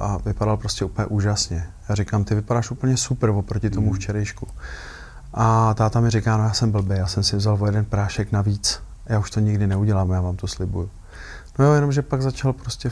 a vypadal prostě úplně úžasně. Já říkám, ty vypadáš úplně super oproti tomu včerejšku. A táta mi říká, no já jsem blbý, já jsem si vzal o jeden prášek navíc, já už to nikdy neudělám, já vám to slibuju. No jo, jenomže pak začal prostě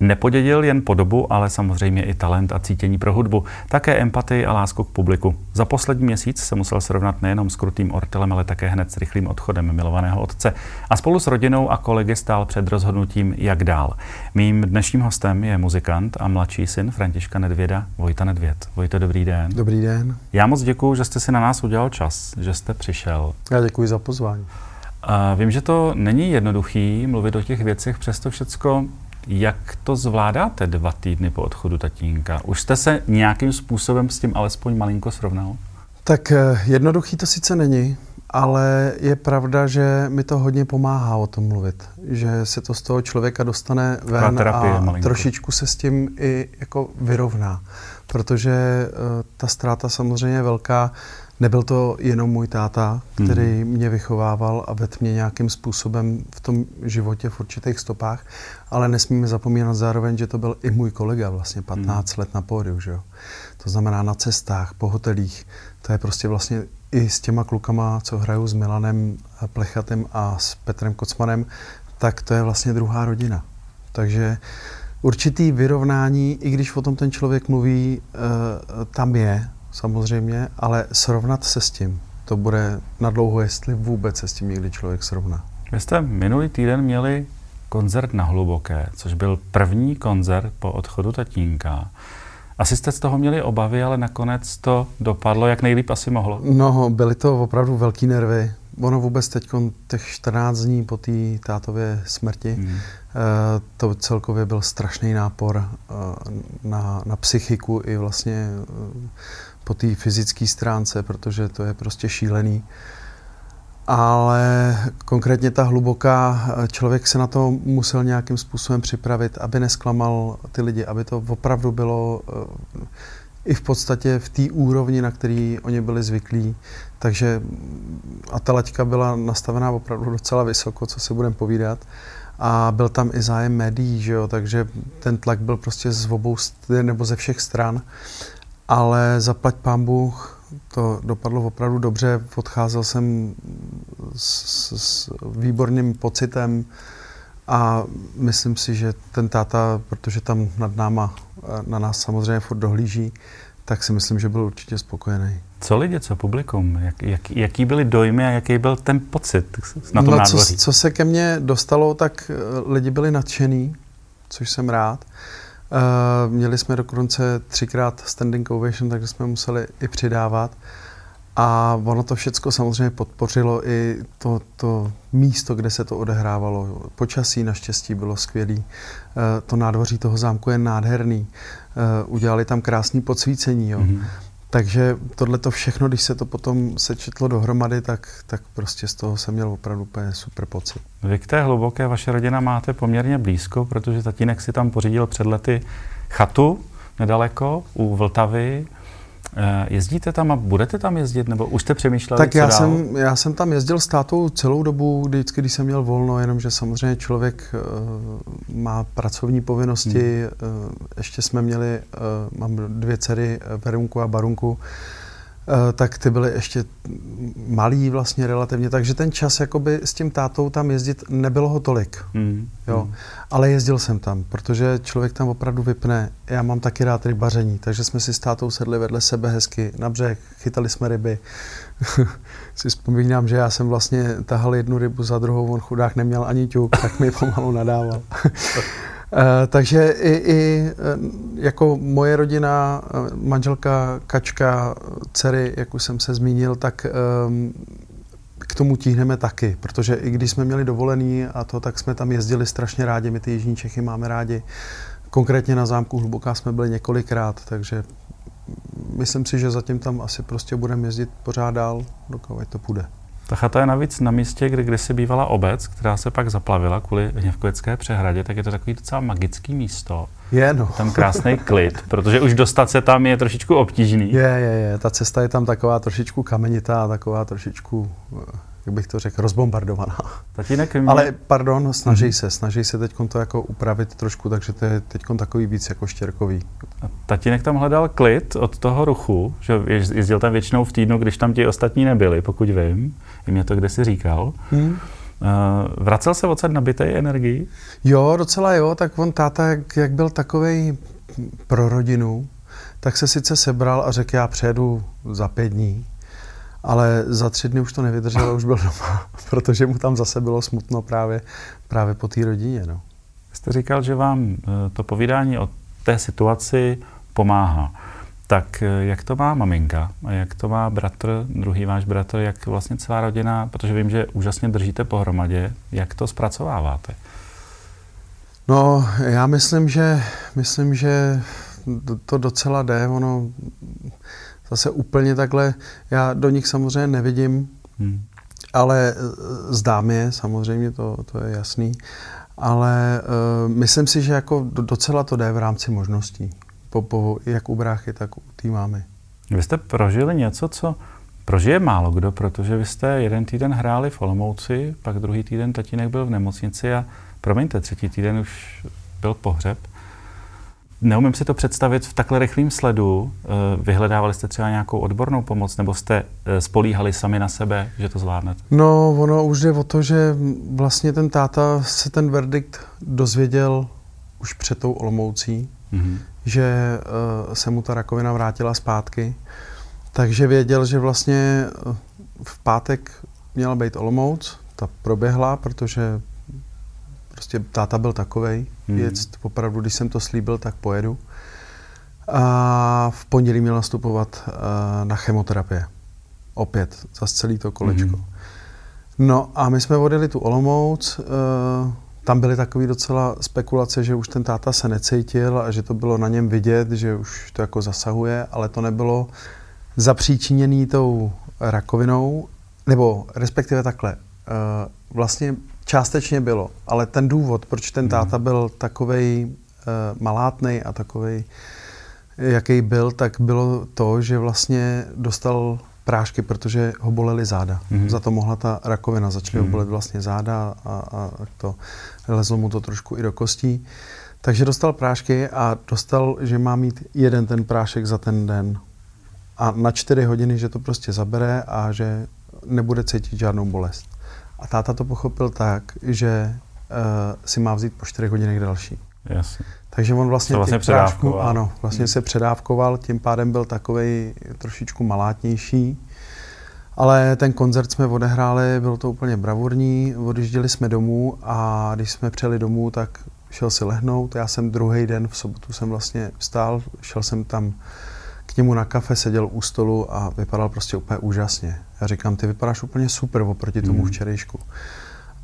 Nepodědil jen podobu, ale samozřejmě i talent a cítění pro hudbu, také empatii a lásku k publiku. Za poslední měsíc se musel srovnat nejenom s krutým ortelem, ale také hned s rychlým odchodem milovaného otce. A spolu s rodinou a kolegy stál před rozhodnutím, jak dál. Mým dnešním hostem je muzikant a mladší syn Františka Nedvěda, Vojta Nedvěd. Vojto, dobrý den. Dobrý den. Já moc děkuji, že jste si na nás udělal čas, že jste přišel. Já děkuji za pozvání. A vím, že to není jednoduchý mluvit o těch věcech, přesto všecko jak to zvládáte dva týdny po odchodu tatínka? Už jste se nějakým způsobem s tím alespoň malinko srovnal? Tak eh, jednoduchý to sice není, ale je pravda, že mi to hodně pomáhá o tom mluvit. Že se to z toho člověka dostane ven terapie, a malinko. trošičku se s tím i jako vyrovná. Protože uh, ta ztráta samozřejmě je velká. Nebyl to jenom můj táta, který hmm. mě vychovával a vedl mě nějakým způsobem v tom životě v určitých stopách, ale nesmíme zapomínat zároveň, že to byl i můj kolega vlastně 15 hmm. let na pódiu, že jo. To znamená na cestách, po hotelích. To je prostě vlastně i s těma klukama, co hrajou s Milanem Plechatem a s Petrem Kocmanem, tak to je vlastně druhá rodina. Takže určitý vyrovnání, i když o tom ten člověk mluví, eh, tam je, samozřejmě, ale srovnat se s tím, to bude na dlouho, jestli vůbec se s tím někdy člověk srovná. Vy jste minulý týden měli koncert na Hluboké, což byl první koncert po odchodu tatínka. Asi jste z toho měli obavy, ale nakonec to dopadlo, jak nejlíp asi mohlo. No, byly to opravdu velký nervy. Ono vůbec teď těch 14 dní po té tátově smrti, hmm. to celkově byl strašný nápor eh, na, na psychiku i vlastně eh, po té fyzické stránce, protože to je prostě šílený. Ale konkrétně ta hluboká, člověk se na to musel nějakým způsobem připravit, aby nesklamal ty lidi, aby to opravdu bylo eh, i v podstatě v té úrovni, na který oni byli zvyklí. Takže a ta laťka byla nastavená opravdu docela vysoko, co si budeme povídat. A byl tam i zájem médií, že jo? takže ten tlak byl prostě z obou nebo ze všech stran ale zaplať pán Bůh, to dopadlo opravdu dobře. Odcházel jsem s, s výborným pocitem a myslím si, že ten táta, protože tam nad náma, na nás samozřejmě furt dohlíží, tak si myslím, že byl určitě spokojený. Co lidi, co publikum? Jak, jak, jaký byly dojmy a jaký byl ten pocit na tom no, co, co se ke mně dostalo, tak lidi byli nadšený, což jsem rád. Uh, měli jsme dokonce třikrát standing ovation, takže jsme museli i přidávat. A ono to všechno samozřejmě podpořilo i to, to místo, kde se to odehrávalo. Počasí naštěstí bylo skvělé. Uh, to nádvoří toho zámku je nádherný. Uh, udělali tam krásné podsvícení. Jo. Mm-hmm. Takže tohle to všechno, když se to potom sečetlo dohromady, tak, tak prostě z toho jsem měl opravdu úplně super pocit. Vy k té hluboké vaše rodina máte poměrně blízko, protože tatínek si tam pořídil před lety chatu nedaleko u Vltavy. Eh, jezdíte tam a budete tam jezdit, nebo už jste přemýšleli, Tak já, dál? Jsem, já jsem tam jezdil s tátou celou dobu, vždycky, když jsem měl volno, jenomže samozřejmě člověk uh, má pracovní povinnosti. Hmm. Uh, ještě jsme měli, uh, mám dvě dcery, Verunku a Barunku, Eh, tak ty byly ještě malý vlastně relativně, takže ten čas jakoby s tím tátou tam jezdit nebylo ho tolik. Mm. Jo. Mm. Ale jezdil jsem tam, protože člověk tam opravdu vypne. Já mám taky rád rybaření, takže jsme si s tátou sedli vedle sebe hezky na břeh, chytali jsme ryby. si vzpomínám, že já jsem vlastně tahal jednu rybu za druhou, on chudák neměl ani ťuk, tak mi pomalu nadával. Eh, takže i, i eh, jako moje rodina, eh, manželka, kačka, dcery, jak už jsem se zmínil, tak um, k tomu tíhneme taky, protože i když jsme měli dovolený a to, tak jsme tam jezdili strašně rádi, my ty Jižní Čechy máme rádi. Konkrétně na zámku Hluboká jsme byli několikrát, takže myslím si, že zatím tam asi prostě budeme jezdit pořád dál, dokud to půjde. Ta chata je navíc na místě, kde kdysi bývala obec, která se pak zaplavila kvůli Hněvkovické přehradě, tak je to takový docela magický místo. Je, no. Tam krásný klid, protože už dostat se tam je trošičku obtížný. Je, je, je. Ta cesta je tam taková trošičku kamenitá, taková trošičku eh, jak bych to řekl, rozbombardovaná. Tatínek mě... Ale pardon, snaží mm-hmm. se, snaží se teď to jako upravit trošku, takže to je teď takový víc jako štěrkový. A tatínek tam hledal klid od toho ruchu, že jezdil tam většinou v týdnu, když tam ti ostatní nebyli, pokud vím. I mě to kde si říkal. Hmm. vracel se odsaď nabitej energii? Jo, docela jo, tak on táta, jak, jak byl takový pro rodinu, tak se sice sebral a řekl, já přijedu za pět dní, ale za tři dny už to nevydržel a už byl doma, protože mu tam zase bylo smutno právě, právě po té rodině. No. Jste říkal, že vám eh, to povídání o té situaci pomáhá. Tak eh, jak to má maminka a jak to má bratr, druhý váš bratr, jak vlastně celá rodina, protože vím, že úžasně držíte pohromadě, jak to zpracováváte? No, já myslím, že, myslím, že to docela jde. Ono zase úplně takhle, já do nich samozřejmě nevidím, hmm. ale eh, zdám je, samozřejmě to, to je jasný, ale uh, myslím si, že jako docela to jde v rámci možností, po, po, jak u bráchy, tak u té mámy. Vy jste prožili něco, co prožije málo kdo, protože vy jste jeden týden hráli v Olomouci, pak druhý týden tatínek byl v nemocnici a promiňte, třetí týden už byl pohřeb. Neumím si to představit v takhle rychlém sledu. Eh, vyhledávali jste třeba nějakou odbornou pomoc, nebo jste eh, spolíhali sami na sebe, že to zvládnete? No, ono už jde o to, že vlastně ten táta se ten verdikt dozvěděl už před tou Olomoucí, mm-hmm. že uh, se mu ta rakovina vrátila zpátky. Takže věděl, že vlastně v pátek měla být Olomouc, ta proběhla, protože Prostě táta byl takovej hmm. věc, opravdu, když jsem to slíbil, tak pojedu. A v pondělí měl nastupovat uh, na chemoterapie. Opět, za celý to kolečko. Hmm. No a my jsme odjeli tu Olomouc, uh, tam byly takové docela spekulace, že už ten táta se necítil a že to bylo na něm vidět, že už to jako zasahuje, ale to nebylo zapříčiněný tou rakovinou, nebo respektive takhle. Uh, vlastně Částečně bylo, ale ten důvod, proč ten hmm. táta byl takovej uh, malátnej a takovej, jaký byl, tak bylo to, že vlastně dostal prášky, protože ho bolely záda. Mm-hmm. Za to mohla ta rakovina, začaly mm-hmm. ho bolet vlastně záda a, a to lezlo mu to trošku i do kostí. Takže dostal prášky a dostal, že má mít jeden ten prášek za ten den. A na čtyři hodiny, že to prostě zabere a že nebude cítit žádnou bolest. A táta to pochopil tak, že uh, si má vzít po 4 hodinách další. Jasně. Takže on vlastně, vlastně prášku, ano, vlastně hmm. se předávkoval, tím pádem byl takový trošičku malátnější. Ale ten koncert jsme odehráli, bylo to úplně bravurní, odjížděli jsme domů a když jsme přijeli domů, tak šel si lehnout. Já jsem druhý den, v sobotu jsem vlastně vstál, šel jsem tam k němu na kafe, seděl u stolu a vypadal prostě úplně úžasně. Já říkám, ty vypadáš úplně super oproti tomu mm. včerejšku.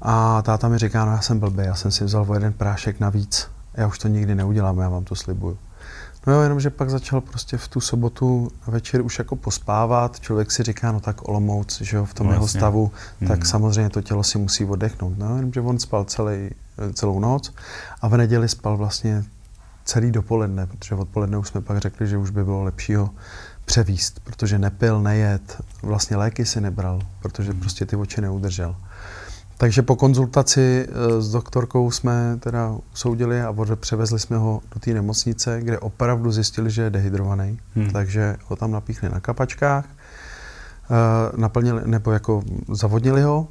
A táta mi říká, no já jsem blbý, já jsem si vzal o jeden prášek navíc. Já už to nikdy neudělám, já vám to slibuju. No jo, jenomže pak začal prostě v tu sobotu večer už jako pospávat. Člověk si říká, no tak Olomouc, že jo, v tom no, jeho stavu, mm. tak samozřejmě to tělo si musí oddechnout. No, jenomže on spal celý, celou noc a v neděli spal vlastně celý dopoledne, protože odpoledne už jsme pak řekli, že už by bylo lepší ho převíst, protože nepil, nejet, vlastně léky si nebral, protože hmm. prostě ty oči neudržel. Takže po konzultaci eh, s doktorkou jsme teda soudili a převezli jsme ho do té nemocnice, kde opravdu zjistili, že je dehydrovaný, hmm. takže ho tam napíchli na kapačkách, eh, naplnili, nebo jako zavodnili ho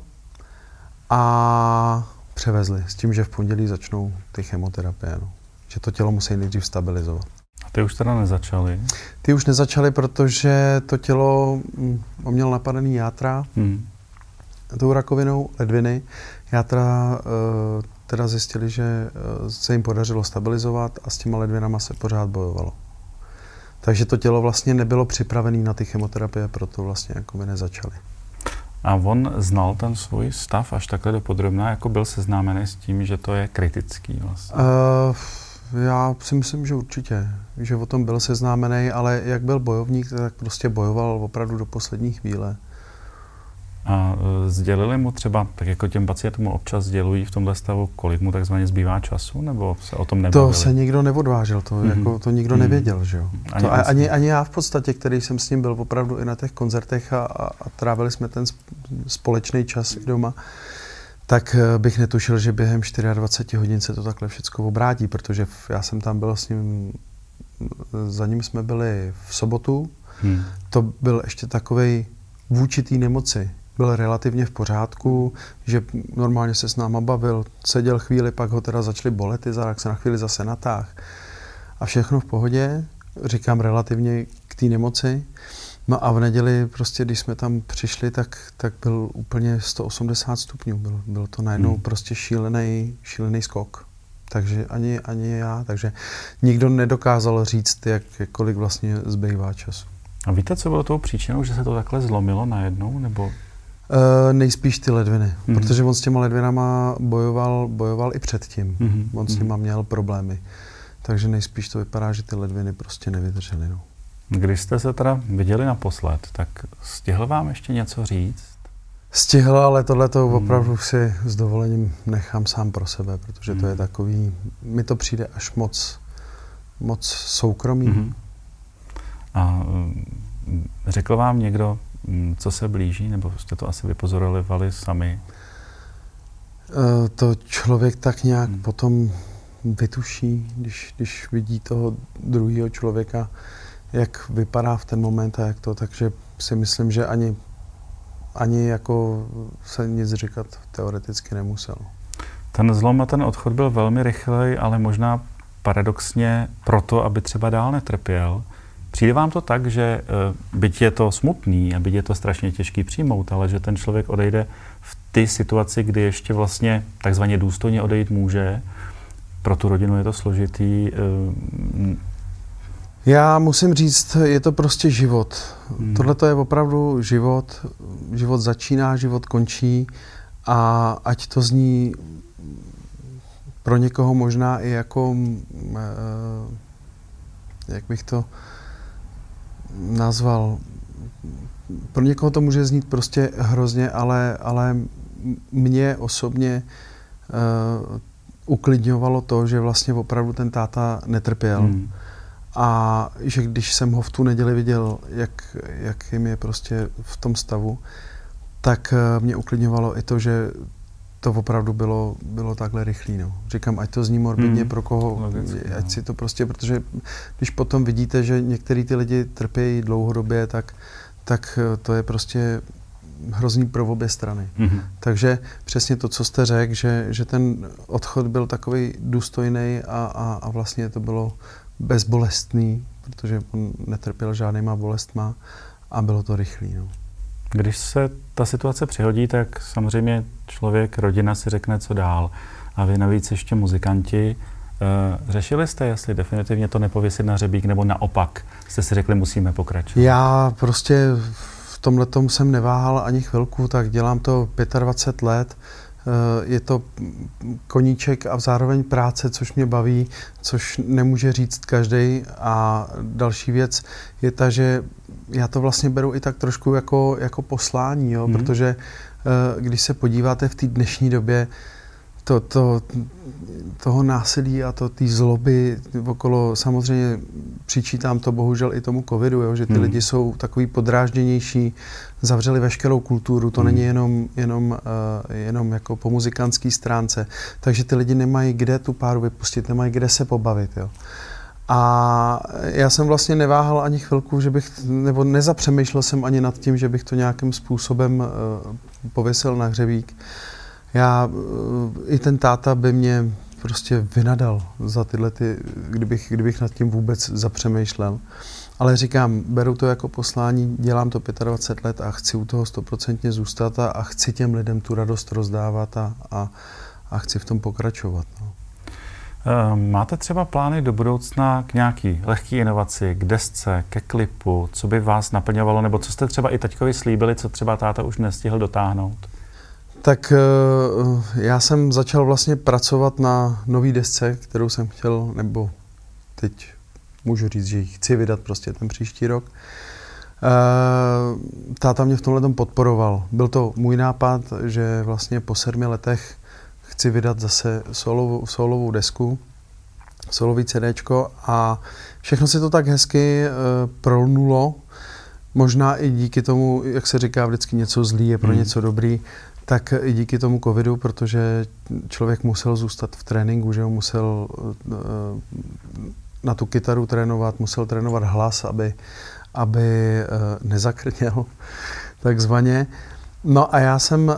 a převezli s tím, že v pondělí začnou ty chemoterapie. No že to tělo musí nejdřív stabilizovat. A ty už teda nezačaly? Ty už nezačaly, protože to tělo hm, mělo napadený játra hmm. tou rakovinou ledviny. Játra uh, teda zjistili, že uh, se jim podařilo stabilizovat a s těma ledvinama se pořád bojovalo. Takže to tělo vlastně nebylo připravené na ty chemoterapie, proto vlastně jako by nezačaly. A on znal ten svůj stav až takhle do podrobná, jako byl seznámený s tím, že to je kritický vlastně? Uh, já si myslím, že určitě, že o tom byl seznámený, ale jak byl bojovník, tak prostě bojoval opravdu do poslední chvíle. A e, sdělili mu třeba, tak jako těm pacientům občas sdělují v tomhle stavu, kolik mu takzvaně zbývá času, nebo se o tom nebavili? To se nikdo neodvážil, to, mm-hmm. jako, to nikdo mm-hmm. nevěděl, že jo. Ani, to, ani, ani já v podstatě, který jsem s ním byl opravdu i na těch koncertech a, a, a trávili jsme ten společný čas i doma, tak e, bych netušil, že během 24 hodin se to takhle všechno obrátí, protože já jsem tam byl s ním, za ním jsme byli v sobotu, hmm. to byl ještě takovej vůči té nemoci byl relativně v pořádku, že normálně se s náma bavil, seděl chvíli, pak ho teda začaly bolet ty zárak se na chvíli zase natáh. A všechno v pohodě, říkám relativně k té nemoci. No a v neděli prostě, když jsme tam přišli, tak, tak byl úplně 180 stupňů. Byl, byl to najednou hmm. prostě šílený, šílený skok. Takže ani, ani já, takže nikdo nedokázal říct, jak, kolik vlastně zbývá času. A víte, co bylo tou příčinou, že se to takhle zlomilo najednou? Nebo... Uh, nejspíš ty ledviny, mm-hmm. protože on s těma ledvinama bojoval, bojoval i předtím. Mm-hmm. On s nima měl problémy. Takže nejspíš to vypadá, že ty ledviny prostě nevydržely. No. Když jste se teda viděli naposled, tak stihl vám ještě něco říct? Stihl, ale tohle to hmm. opravdu si s dovolením nechám sám pro sebe, protože hmm. to je hmm. takový, mi to přijde až moc, moc soukromý. Hmm. A mm, řekl vám někdo, mm, co se blíží, nebo jste to asi vypozorovali sami? E, to člověk tak nějak hmm. potom vytuší, když, když vidí toho druhého člověka, jak vypadá v ten moment a jak to, takže si myslím, že ani, ani jako se nic říkat teoreticky nemusel. Ten zlom a ten odchod byl velmi rychlej, ale možná paradoxně proto, aby třeba dál netrpěl. Přijde vám to tak, že eh, byť je to smutný a byť je to strašně těžký přijmout, ale že ten člověk odejde v ty situaci, kdy ještě vlastně takzvaně důstojně odejít může, pro tu rodinu je to složitý. Já musím říct, je to prostě život. Hmm. Tohle to je opravdu život. Život začíná, život končí a ať to zní pro někoho možná i jako, eh, jak bych to nazval. Pro někoho to může znít prostě hrozně, ale, ale mě osobně uh, uklidňovalo to, že vlastně opravdu ten táta netrpěl. Hmm. A že když jsem ho v tu neděli viděl, jak, jak jim je prostě v tom stavu, tak uh, mě uklidňovalo i to, že to opravdu bylo, bylo takhle rychlý. No. Říkám, ať to zní morbidně hmm. pro koho, Logicky, ať no. si to prostě, protože když potom vidíte, že některý ty lidi trpějí dlouhodobě, tak, tak eh, to je prostě hrozný pro obě strany. Mm-hmm. Takže přesně to, co jste řekl, že, že ten odchod byl takový důstojný a, a, a vlastně to bylo bezbolestný, protože on netrpěl žádnýma bolestma a bylo to rychlý. No. Když se ta situace přihodí, tak samozřejmě člověk, rodina si řekne, co dál. A vy navíc ještě muzikanti. Eh, řešili jste, jestli definitivně to nepověsit na řebík, nebo naopak jste si řekli, musíme pokračovat? Já prostě v tomhle jsem neváhal ani chvilku, tak dělám to 25 let. Eh, je to koníček a zároveň práce, což mě baví, což nemůže říct každý. A další věc je ta, že já to vlastně beru i tak trošku jako, jako poslání, jo? Mm. protože uh, když se podíváte v té dnešní době, to, to, toho násilí a to té zloby okolo, samozřejmě přičítám to bohužel i tomu covidu, jo, že ty hmm. lidi jsou takový podrážděnější, zavřeli veškerou kulturu, to hmm. není jenom, jenom, uh, jenom jako po muzikantské stránce, takže ty lidi nemají kde tu páru vypustit, nemají kde se pobavit. Jo. A já jsem vlastně neváhal ani chvilku, že bych, nebo nezapřemýšlel jsem ani nad tím, že bych to nějakým způsobem uh, pověsil na hřebík. Já, uh, i ten táta by mě prostě vynadal za tyhle ty, kdybych, kdybych nad tím vůbec zapřemýšlel. Ale říkám, beru to jako poslání, dělám to 25 let a chci u toho stoprocentně zůstat a, a chci těm lidem tu radost rozdávat a, a, a chci v tom pokračovat. No. Ehm, máte třeba plány do budoucna k nějaký lehký inovaci, k desce, ke klipu, co by vás naplňovalo, nebo co jste třeba i teďkovi slíbili, co třeba táta už nestihl dotáhnout? Tak eh, já jsem začal vlastně pracovat na nový desce, kterou jsem chtěl, nebo teď můžu říct, že ji chci vydat prostě ten příští rok. táta mě v tomhle podporoval. Byl to můj nápad, že vlastně po sedmi letech chci vydat zase solovou, solovou desku, solový CDčko a všechno se to tak hezky uh, prolnulo. Možná i díky tomu, jak se říká vždycky něco zlý je pro hmm. něco dobrý, tak i díky tomu covidu, protože člověk musel zůstat v tréninku, že musel uh, na tu kytaru trénovat, musel trénovat hlas, aby, aby uh, nezakrněl takzvaně. No a já jsem uh,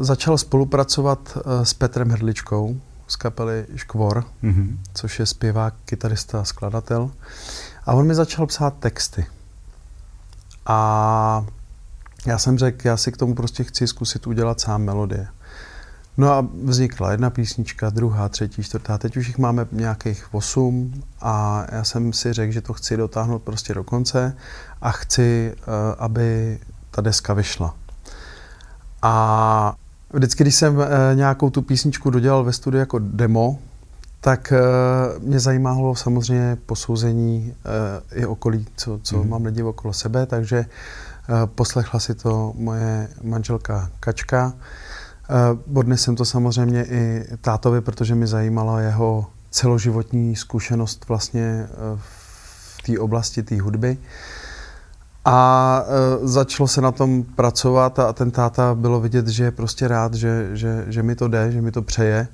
začal spolupracovat s Petrem Hrdličkou z kapely Škvor, mm-hmm. což je zpěvák, kytarista, skladatel. A on mi začal psát texty. A já jsem řekl, já si k tomu prostě chci zkusit udělat sám melodie. No a vznikla jedna písnička, druhá, třetí, čtvrtá, teď už jich máme nějakých osm a já jsem si řekl, že to chci dotáhnout prostě do konce a chci, uh, aby ta deska vyšla. A vždycky, když jsem e, nějakou tu písničku dodělal ve studiu jako demo, tak e, mě zajímalo samozřejmě posouzení e, i okolí, co, co mm. mám lidi okolo sebe, takže e, poslechla si to moje manželka Kačka. Odnes jsem to samozřejmě i tátovi, protože mi zajímala jeho celoživotní zkušenost vlastně v té oblasti té hudby. A e, začalo se na tom pracovat a ten táta bylo vidět, že je prostě rád, že, že, že mi to jde, že mi to přeje.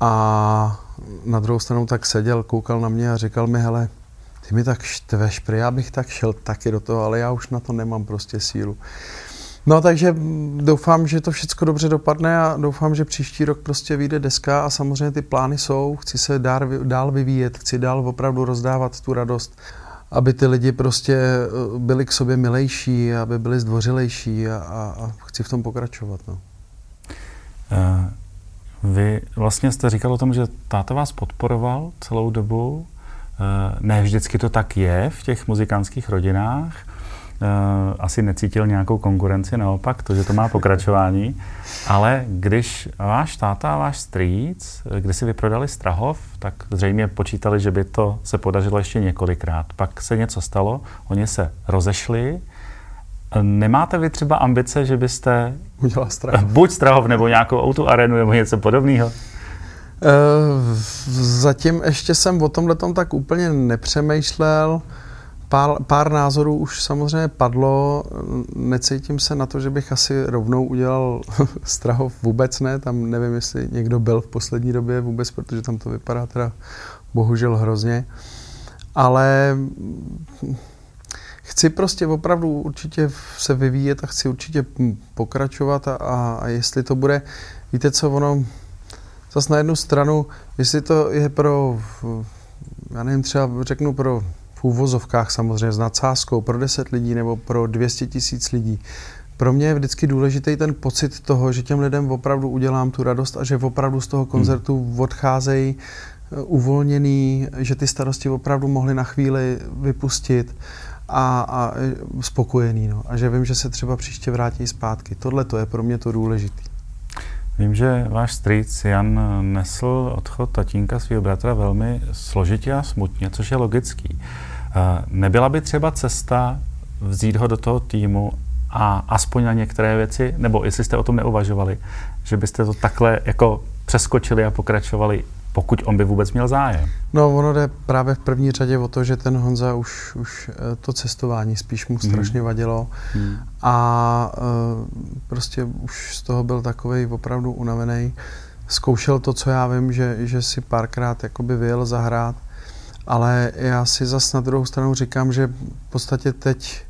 A na druhou stranu tak seděl, koukal na mě a říkal mi, hele, ty mi tak štveš, prý já bych tak šel taky do toho, ale já už na to nemám prostě sílu. No takže doufám, že to všechno dobře dopadne a doufám, že příští rok prostě vyjde deska a samozřejmě ty plány jsou, chci se dál, dál vyvíjet, chci dál opravdu rozdávat tu radost aby ty lidi prostě eh, byli k sobě milejší, aby byli zdvořilejší a, a, a chci v tom pokračovat. No. Uh, vy vlastně jste říkal o tom, že táta vás podporoval celou dobu. Uh, ne vždycky to tak je v těch muzikantských rodinách. Eh, asi necítil nějakou konkurenci, naopak, to, že to má pokračování. Ale když váš táta a váš strýc, eh, když si vyprodali Strahov, tak zřejmě počítali, že by to se podařilo ještě několikrát. Pak se něco stalo, oni se rozešli. Nemáte vy třeba ambice, že byste udělal Strahov? Buď Strahov nebo nějakou auto arenu nebo něco podobného? Uh, zatím ještě jsem o tomhle tak úplně nepřemýšlel. Pár, pár názorů už samozřejmě padlo. Necítím se na to, že bych asi rovnou udělal Strahov vůbec ne. Tam nevím, jestli někdo byl v poslední době vůbec, protože tam to vypadá teda bohužel hrozně. Ale chci prostě opravdu určitě se vyvíjet a chci určitě pokračovat a, a jestli to bude, víte co, ono zase na jednu stranu, jestli to je pro, já nevím, třeba řeknu pro v úvozovkách samozřejmě s nadsázkou pro 10 lidí nebo pro 200 tisíc lidí. Pro mě je vždycky důležitý ten pocit toho, že těm lidem opravdu udělám tu radost a že opravdu z toho koncertu hmm. odcházejí eh, uvolněný, že ty starosti opravdu mohli na chvíli vypustit a, a spokojený. No. A že vím, že se třeba příště vrátí zpátky. Tohle to je pro mě to důležité. Vím, že váš strýc Jan nesl odchod tatínka svého bratra velmi složitě a smutně, což je logický. Nebyla by třeba cesta vzít ho do toho týmu a aspoň na některé věci, nebo jestli jste o tom neuvažovali, že byste to takhle jako přeskočili a pokračovali, pokud on by vůbec měl zájem? No, ono jde právě v první řadě o to, že ten Honza už, už eh, to cestování spíš mu strašně hmm. vadilo hmm. a uh, prostě už z toho byl takový opravdu unavený. Zkoušel to, co já vím, že, že si párkrát jakoby vyjel zahrát, ale já si zas na druhou stranu říkám, že v podstatě teď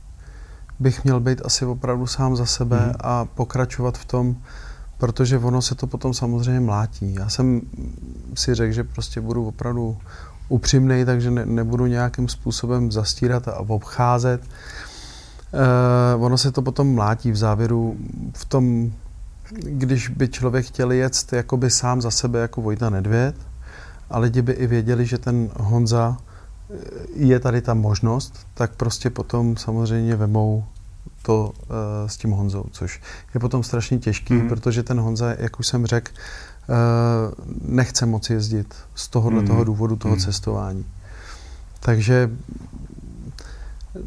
bych měl být asi opravdu sám za sebe mm. a pokračovat v tom, protože ono se to potom samozřejmě mlátí. Já jsem si řekl, že prostě budu opravdu upřímný, takže ne, nebudu nějakým způsobem zastírat a obcházet. E, ono se to potom mlátí v závěru v tom, když by člověk chtěl jet jakoby sám za sebe jako Vojta Nedvěd, a lidi by i věděli, že ten Honza eh, je tady ta možnost, tak prostě potom samozřejmě vemou to uh, s tím Honzou, což je potom strašně těžký, mm. protože ten Honza, jak už jsem řekl, uh, nechce moc jezdit z tohohle mm. toho důvodu toho mm. cestování. Takže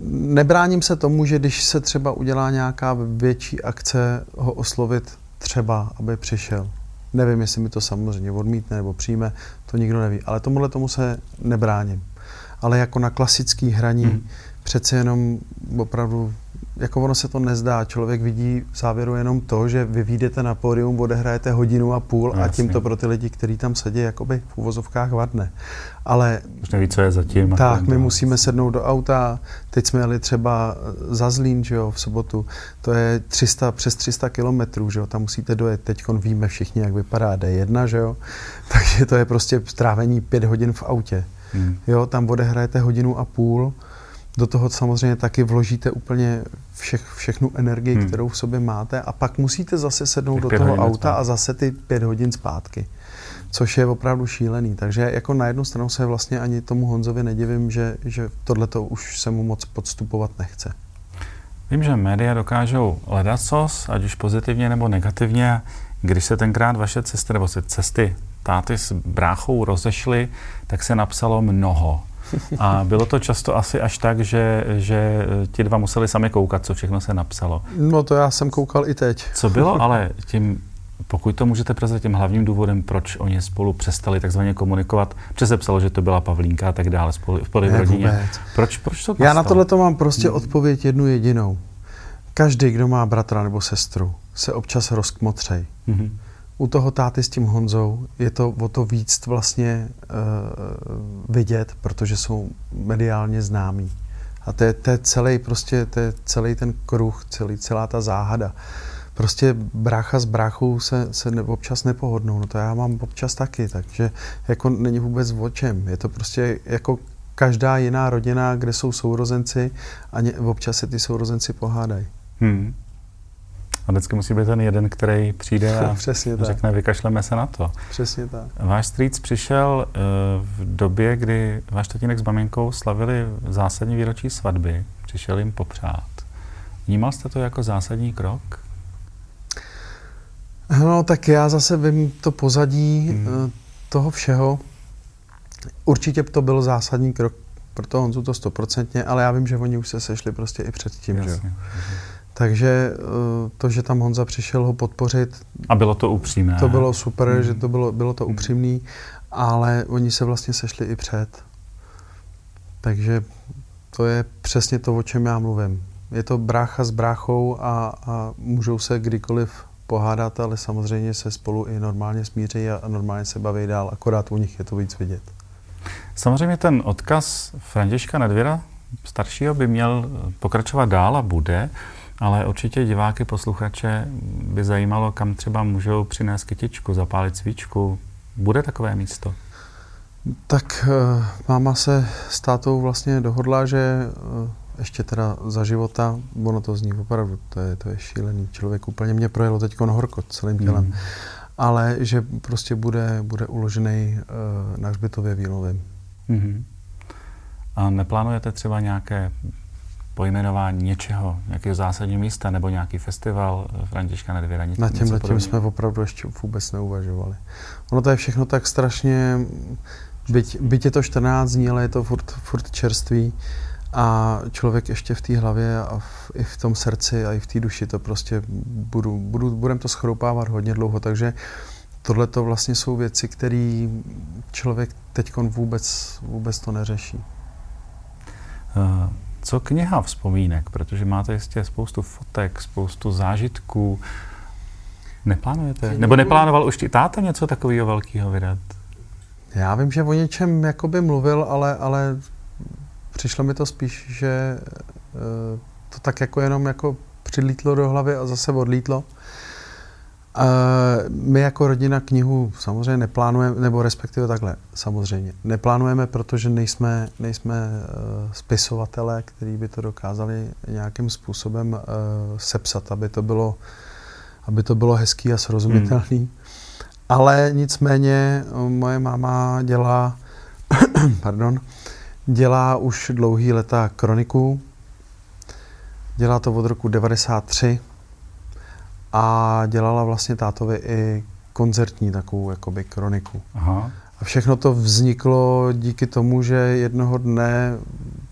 Nebráním se tomu, že když se třeba udělá nějaká větší akce, ho oslovit třeba, aby přišel. Nevím, jestli mi to samozřejmě odmítne nebo přijme, to nikdo neví. Ale tomuhle tomu se nebráním. Ale jako na klasický hraní mm. přece jenom opravdu jako ono se to nezdá. Člověk vidí v závěru jenom to, že vy vyjdete na pódium, odehrajete hodinu a půl no, a tím to pro ty lidi, kteří tam sedí, jakoby v uvozovkách vadne. Ale... Už neví, co je zatím. Tak, my musíme sednout do auta. Teď jsme jeli třeba za Zlín, že jo, v sobotu. To je 300, přes 300 kilometrů, že jo, tam musíte dojet. Teď víme všichni, jak vypadá D1, že jo. Takže to je prostě strávení pět hodin v autě. Hmm. Jo, tam odehrajete hodinu a půl do toho samozřejmě taky vložíte úplně všech, všechnu energii, hmm. kterou v sobě máte a pak musíte zase sednout do toho auta zpátky. a zase ty pět hodin zpátky. Což je opravdu šílený. Takže jako na jednu stranu se vlastně ani tomu Honzovi nedivím, že, že tohle to už se mu moc podstupovat nechce. Vím, že média dokážou ledacos, ať už pozitivně nebo negativně. Když se tenkrát vaše cesty, nebo se cesty táty s bráchou rozešly, tak se napsalo mnoho. A bylo to často asi až tak, že, že ti dva museli sami koukat, co všechno se napsalo. No to já jsem koukal i teď. Co bylo ale tím, pokud to můžete prezat tím hlavním důvodem, proč oni spolu přestali takzvaně komunikovat, protože se psalo, že to byla Pavlínka a tak dále spolu, spolu v rodině. Proč, proč to Já na tohle to mám prostě odpověď jednu jedinou. Každý, kdo má bratra nebo sestru, se občas rozkmotřej. Mm-hmm u toho táty s tím Honzou je to o to víc vlastně uh, vidět, protože jsou mediálně známí. A to je, to je celý prostě, to je celý ten kruh, celý, celá ta záhada. Prostě brácha s bráchou se, se ne, občas nepohodnou. No to já mám občas taky, takže jako není vůbec o čem. Je to prostě jako každá jiná rodina, kde jsou sourozenci a ně, občas se ty sourozenci pohádají. Hmm. A vždycky musí být ten jeden, který přijde a Přesně řekne, tak. vykašleme se na to. Přesně tak. Váš strýc přišel uh, v době, kdy váš tatínek s maminkou slavili zásadní výročí svatby. Přišel jim popřát. Vnímal jste to jako zásadní krok? No, tak já zase vím to pozadí hmm. toho všeho. Určitě to byl zásadní krok pro toho Honzu to stoprocentně, ale já vím, že oni už se sešli prostě i předtím. Jasně. Že? Takže eh, to, že tam Honza přišel ho podpořit. A bylo to upřímné. To bylo super, mm. že to bylo, bylo to mm. upřímný, ale oni se vlastně sešli i před. Takže to je přesně to, o čem já mluvím. Je to brácha s bráchou a, a můžou se kdykoliv pohádat, ale samozřejmě se spolu i normálně smíří a, a normálně se baví dál, akorát u nich je to víc vidět. Samozřejmě ten odkaz Františka Nedvěra staršího by měl pokračovat dál a bude. Ale určitě diváky, posluchače by zajímalo, kam třeba můžou přinést kytičku, zapálit svíčku. Bude takové místo? Tak uh, máma se s tátou vlastně dohodla, že uh, ještě teda za života, ono to zní opravdu, to je, to je šílený. Člověk úplně mě projelo teď horko celým tělem. Mm. Ale že prostě bude, bude uložený uh, na hřbitově Vílovým. Mm-hmm. A neplánujete třeba nějaké pojmenování něčeho, nějakého zásadního místa nebo nějaký festival eh, Františka Nedvěra? Na tím jsme opravdu ještě vůbec neuvažovali. Ono to je všechno tak strašně, byť, byť je to 14 dní, ale je to furt, furt čerství a člověk ještě v té hlavě a v, i v tom srdci a i v té duši to prostě budu, budu, budem to schroupávat hodně dlouho, takže tohle to vlastně jsou věci, které člověk teď vůbec, vůbec to neřeší. Uh. Co kniha vzpomínek? Protože máte jistě spoustu fotek, spoustu zážitků. Neplánujete? Nebo neplánoval už táta něco takového velkého vydat? Já vím, že o něčem jakoby mluvil, ale, ale přišlo mi to spíš, že uh, to tak jako jenom jako přilítlo do hlavy a zase odlítlo. My jako rodina knihu samozřejmě neplánujeme, nebo respektive takhle, samozřejmě. Neplánujeme, protože nejsme, nejsme uh, spisovatelé, kteří by to dokázali nějakým způsobem uh, sepsat, aby to bylo, aby to bylo hezký a srozumitelný. Hmm. Ale nicméně uh, moje máma dělá, pardon, dělá už dlouhý leta kroniku. Dělá to od roku 93 a dělala vlastně tátovi i koncertní takovou jakoby kroniku. Aha. A všechno to vzniklo díky tomu, že jednoho dne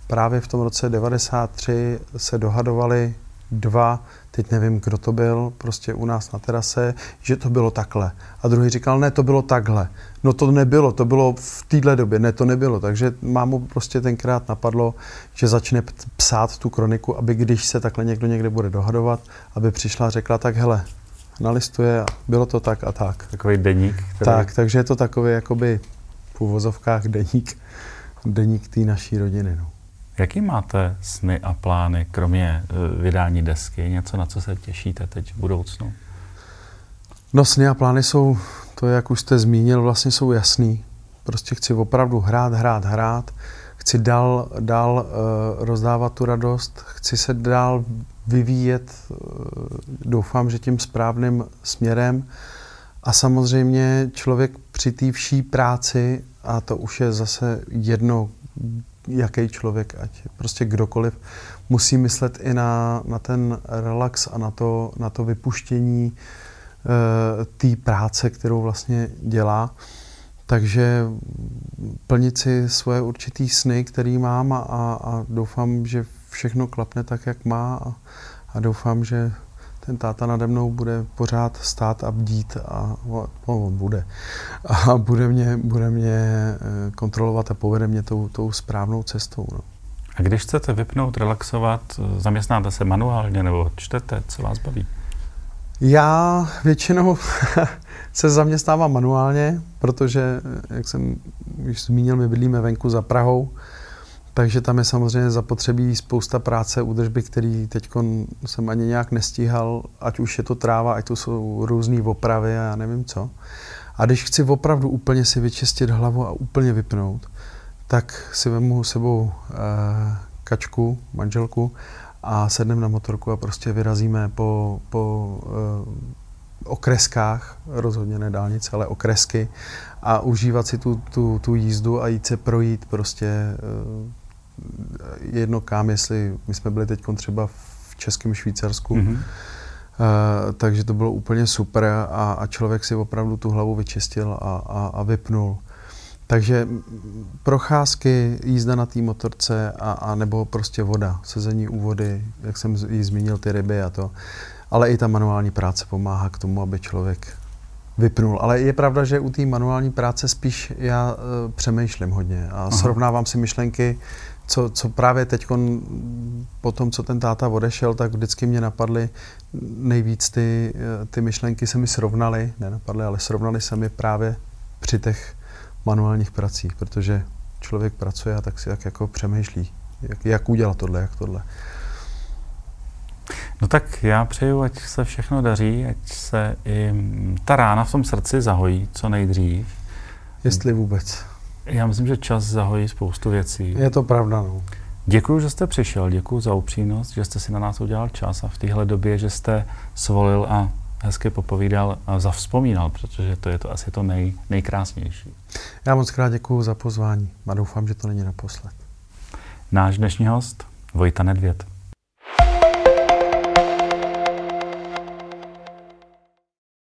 právě v tom roce 93 se dohadovali dva, teď nevím, kdo to byl, prostě u nás na terase, že to bylo takhle. A druhý říkal, ne, to bylo takhle. No to nebylo, to bylo v téhle době, ne, to nebylo. Takže mámu prostě tenkrát napadlo, že začne psát tu kroniku, aby když se takhle někdo někde bude dohadovat, aby přišla a řekla, tak hele, nalistuje a bylo to tak a tak. Takový deník. Který... Tak, takže je to takový jakoby v úvozovkách deník, deník té naší rodiny. No. Jaký máte sny a plány, kromě eh, vydání desky? Něco, na co se těšíte teď v budoucnu? No sny a plány jsou, to jak už jste zmínil, vlastně jsou jasný. Prostě chci opravdu hrát, hrát, hrát. Chci dál, dál uh, rozdávat tu radost. Chci se dál vyvíjet, uh, doufám, že tím správným směrem. A samozřejmě člověk při té vší práci, a to už je zase jedno, jaký člověk, ať prostě kdokoliv, musí myslet i na, na ten relax a na to, na to vypuštění e, té práce, kterou vlastně dělá. Takže plnit si svoje určitý sny, který mám a, a doufám, že všechno klapne tak, jak má a, a doufám, že ten táta nade mnou bude pořád stát a bdít a no, on bude. A bude mě, bude mě eh, kontrolovat a povede mě tou, tou správnou cestou. No. A když chcete vypnout, relaxovat, zaměstnáte se manuálně nebo čtete, co vás baví? Já většinou se zaměstnávám manuálně, protože, eh, jak jsem již zmínil, my bydlíme venku za Prahou, takže tam je samozřejmě zapotřebí spousta práce, údržby, který teď jsem ani nějak nestíhal, ať už je to tráva, ať to jsou různé opravy a já nevím co. A když chci opravdu úplně si vyčistit hlavu a úplně vypnout, tak si vemu sebou eh, kačku, manželku a sedneme na motorku a prostě vyrazíme po, po eh, okreskách, rozhodně ne dálnice, ale okresky a užívat si tu, tu, tu jízdu a jít se projít prostě eh, jedno kam, jestli my jsme byli teď třeba v Českém Švýcarsku, mm-hmm. Uh, takže to bylo úplně super a, a člověk si opravdu tu hlavu vyčistil a, a, a vypnul. Takže procházky, jízda na té motorce a, a nebo prostě voda, sezení u vody, jak jsem jí zmínil, ty ryby a to. Ale i ta manuální práce pomáhá k tomu, aby člověk vypnul. Ale je pravda, že u té manuální práce spíš já uh, přemýšlím hodně a Aha. srovnávám si myšlenky, co, co právě teď po tom, co ten táta odešel, tak vždycky mě napadly nejvíc ty, ty myšlenky se mi srovnaly, nenapadly, ale srovnaly se mi právě při těch manuálních pracích, protože člověk pracuje a tak si jak jako přemýšlí, jak, jak udělat tohle, jak tohle. No tak já přeju, ať se všechno daří, ať se i ta rána v tom srdci zahojí co nejdřív. Jestli vůbec. Já myslím, že čas zahojí spoustu věcí. Je to pravda, no. Děkuji, že jste přišel, děkuji za upřímnost, že jste si na nás udělal čas a v téhle době, že jste svolil a hezky popovídal a zavzpomínal, protože to je to asi to nej, nejkrásnější. Já moc krát děkuji za pozvání a doufám, že to není naposled. Náš dnešní host Vojta Nedvěd.